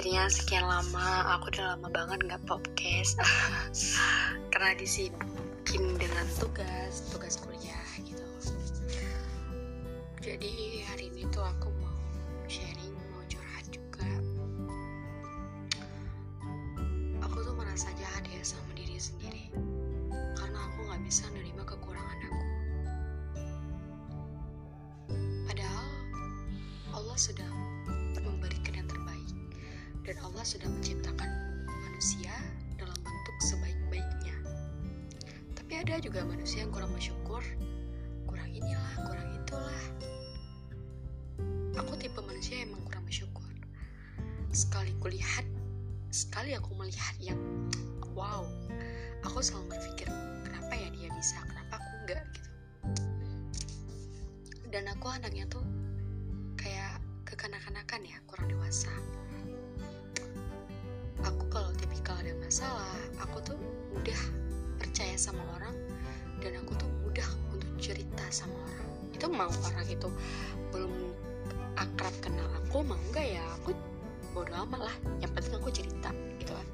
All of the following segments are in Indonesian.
akhirnya sekian lama aku udah lama banget nggak podcast. Karena disibukin dengan tugas tugas kuliah gitu. Jadi hari ini tuh aku mau sharing mau curhat juga. Aku tuh merasa jahat ya sama diri sendiri. Karena aku nggak bisa nerima kekurangan aku. Padahal Allah sudah dan Allah sudah menciptakan manusia dalam bentuk sebaik-baiknya. Tapi ada juga manusia yang kurang bersyukur. Kurang inilah kurang itulah. Aku tipe manusia yang emang kurang bersyukur. Sekali kulihat sekali aku melihat yang wow aku selalu berpikir kenapa ya dia bisa kenapa aku enggak gitu. Dan aku anaknya tuh kayak kekanak-kanakan ya kurang dewasa aku kalau tipikal ada masalah aku tuh mudah percaya sama orang dan aku tuh mudah untuk cerita sama orang. Itu mau orang itu belum akrab kenal aku mau enggak ya aku bodo amat lah. Yang penting aku cerita gitu kan.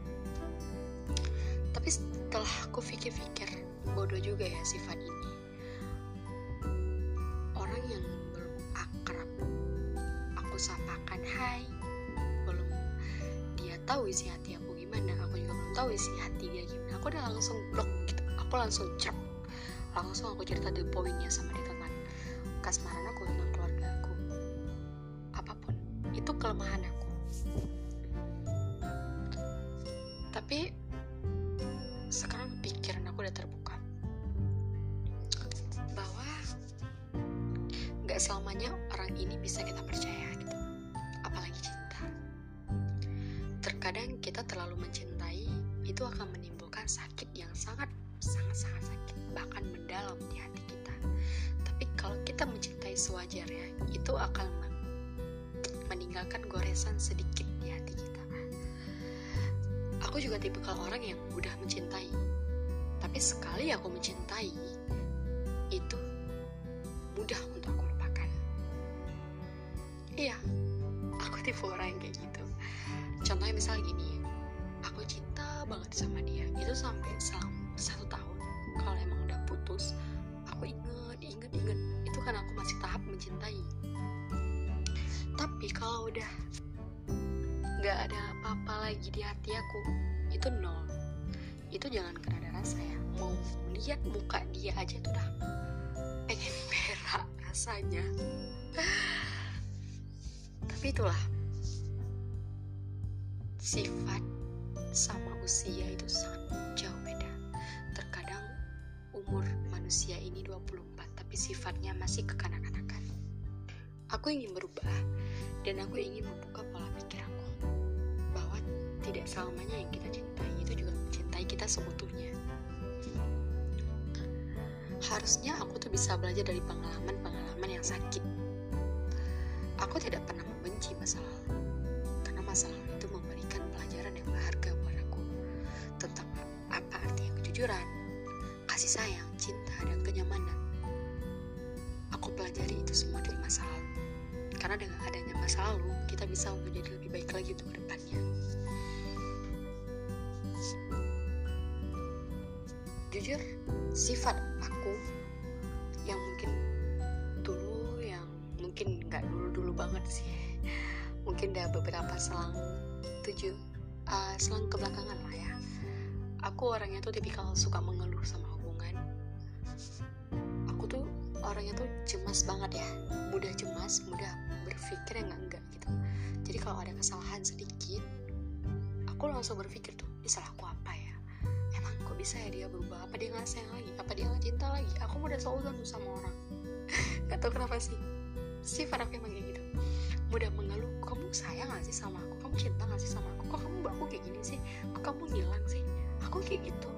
Tapi setelah aku pikir-pikir bodoh juga ya sifat ini. Orang yang belum akrab aku sapakan hai dia tahu isi hati aku gimana. Aku juga belum tahu isi hati dia gimana. Aku udah langsung blok gitu. Aku langsung cap langsung aku cerita the poinnya sama dia tentang kasmaran aku tentang keluarga aku. Apa pun. Itu kelemahan aku. Tapi sekarang pikiran aku udah terbuka. Bahwa nggak selamanya orang ini bisa kita percaya terkadang kita terlalu mencintai itu akan menimbulkan sakit yang sangat sangat sangat sakit bahkan mendalam di hati kita. Tapi kalau kita mencintai sewajarnya itu akan meninggalkan goresan sedikit di hati kita. Aku juga tipikal orang yang mudah mencintai tapi sekali aku mencintai banget sama dia. Itu sampai selama satu tahun kalau emang udah putus aku inget inget inget. Itu kan aku masih tahap mencintai. Tapi kalau udah nggak ada apa-apa lagi di hati aku itu nol. Itu jangan kena ada rasa ya. Mau lihat muka dia aja tuh udah pengen berak rasanya. Tapi itulah sifat sama usia itu sangat jauh beda. Terkadang umur manusia ini 24 tapi sifatnya masih kekanak-kanakan. Aku ingin berubah dan aku ingin membuka pola pikir aku bahwa tidak selamanya yang kita cintai itu juga mencintai kita seutuhnya. Harusnya aku tuh bisa belajar dari pengalaman-pengalaman yang sakit. Aku tidak pernah membenci masa lalu karena masa lalu kejujuran kasih sayang, cinta, dan kenyamanan. Aku pelajari itu semua dari masa lalu. Karena dengan adanya masa lalu kita bisa menjadi lebih baik lagi untuk ke depannya. Jujur sifat aku yang mungkin dulu yang mungkin nggak dulu dulu banget sih. Mungkin udah beberapa selang tujuh uh, selang kebelakangan lah ya aku orangnya tuh tipikal suka mengeluh sama hubungan. Aku tuh orangnya tuh cemas banget ya. Mudah cemas mudah berpikir yang enggak gitu. Jadi kalau ada kesalahan sedikit aku langsung berpikir tuh ini salahku apa ya? Emang kok bisa ya dia berubah? Apa dia nggak sayang lagi? Apa dia nggak cinta lagi? Aku udah selalu tuh sama orang. Gak tau kenapa sih. Sifat aku emang kayak gitu. Mudah mengeluh kamu sayang gak sih sama aku? Kamu cinta gak sih sama aku? Kok kamu aku kayak gini sih? Kok kamu hilang sih aku kayak gitu.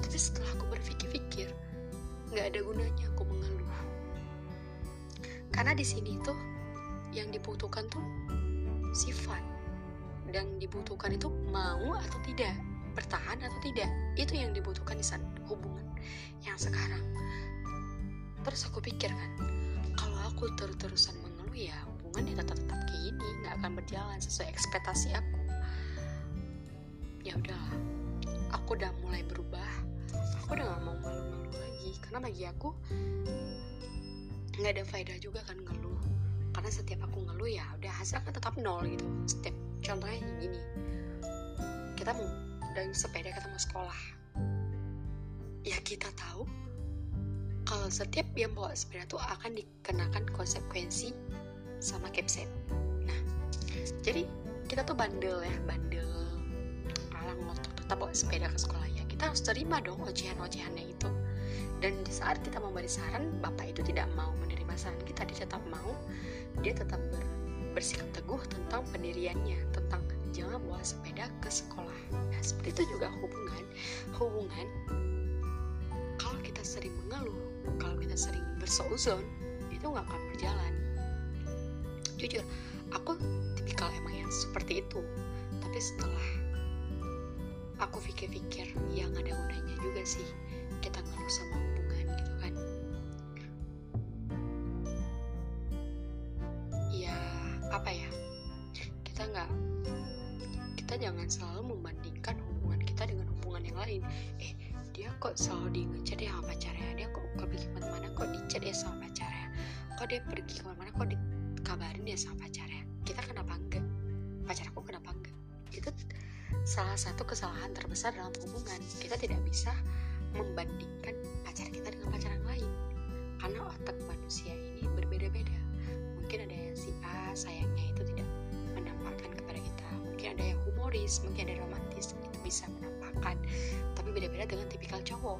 Tapi setelah aku berpikir-pikir nggak ada gunanya aku mengeluh. Karena di sini tuh yang dibutuhkan tuh sifat. Dan dibutuhkan itu mau atau tidak bertahan atau tidak itu yang dibutuhkan di sana hubungan yang sekarang. Terus aku pikir kan kalau aku terus-terusan mengeluh ya hubungan ya tetap tetap kayak gini nggak akan berjalan sesuai ekspektasi aku. Ya udahlah aku udah mulai berubah. Aku udah gak mau malu-malu lagi karena bagi aku nggak ada faedah juga kan ngeluh. Karena setiap aku ngeluh ya udah hasil kan tetap nol gitu. Setiap contohnya gini. Kita mau dan sepeda kita mau sekolah. Ya kita tahu kalau setiap yang bawa sepeda tuh akan dikenakan konsekuensi sama capset nah jadi kita tuh bandel ya bandel alang ngotot tetap bawa sepeda ke sekolah. Ya kita harus terima dong ocehan-ocehannya itu. Dan di saat kita memberi saran bapak itu tidak mau menerima saran kita. Dia tetap mau dia tetap ber, bersikap teguh tentang pendiriannya tentang jangan bawa sepeda ke sekolah. Nah seperti itu juga hubungan hubungan kalau kita sering mengeluh kalau kita sering berseuzon itu nggak akan berjalan. Jujur aku tipikal emang yang seperti itu. Tapi setelah aku pikir-pikir yang ada gunanya juga sih kita ngeluh sama hubungan gitu kan. Ya apa ya kita nggak kita jangan selalu membandingkan hubungan kita dengan hubungan yang lain. Eh dia kok selalu di ngechat ya sama pacarnya? Dia kok pergi ke mana-mana? Kok di ya sama pacarnya? Kok dia pergi ke mana-mana? Kok dikabarin ya sama pacarnya? Kita kenapa enggak pacarku kenapa enggak itu salah satu kesalahan terbesar dalam hubungan. Kita tidak bisa membandingkan pacar kita dengan pacar yang lain. Karena otak manusia ini berbeda-beda. Mungkin ada yang si A sayangnya itu tidak menampakkan kepada kita. Mungkin ada yang humoris mungkin ada yang romantis itu bisa menampakkan. Tapi beda-beda dengan tipikal cowok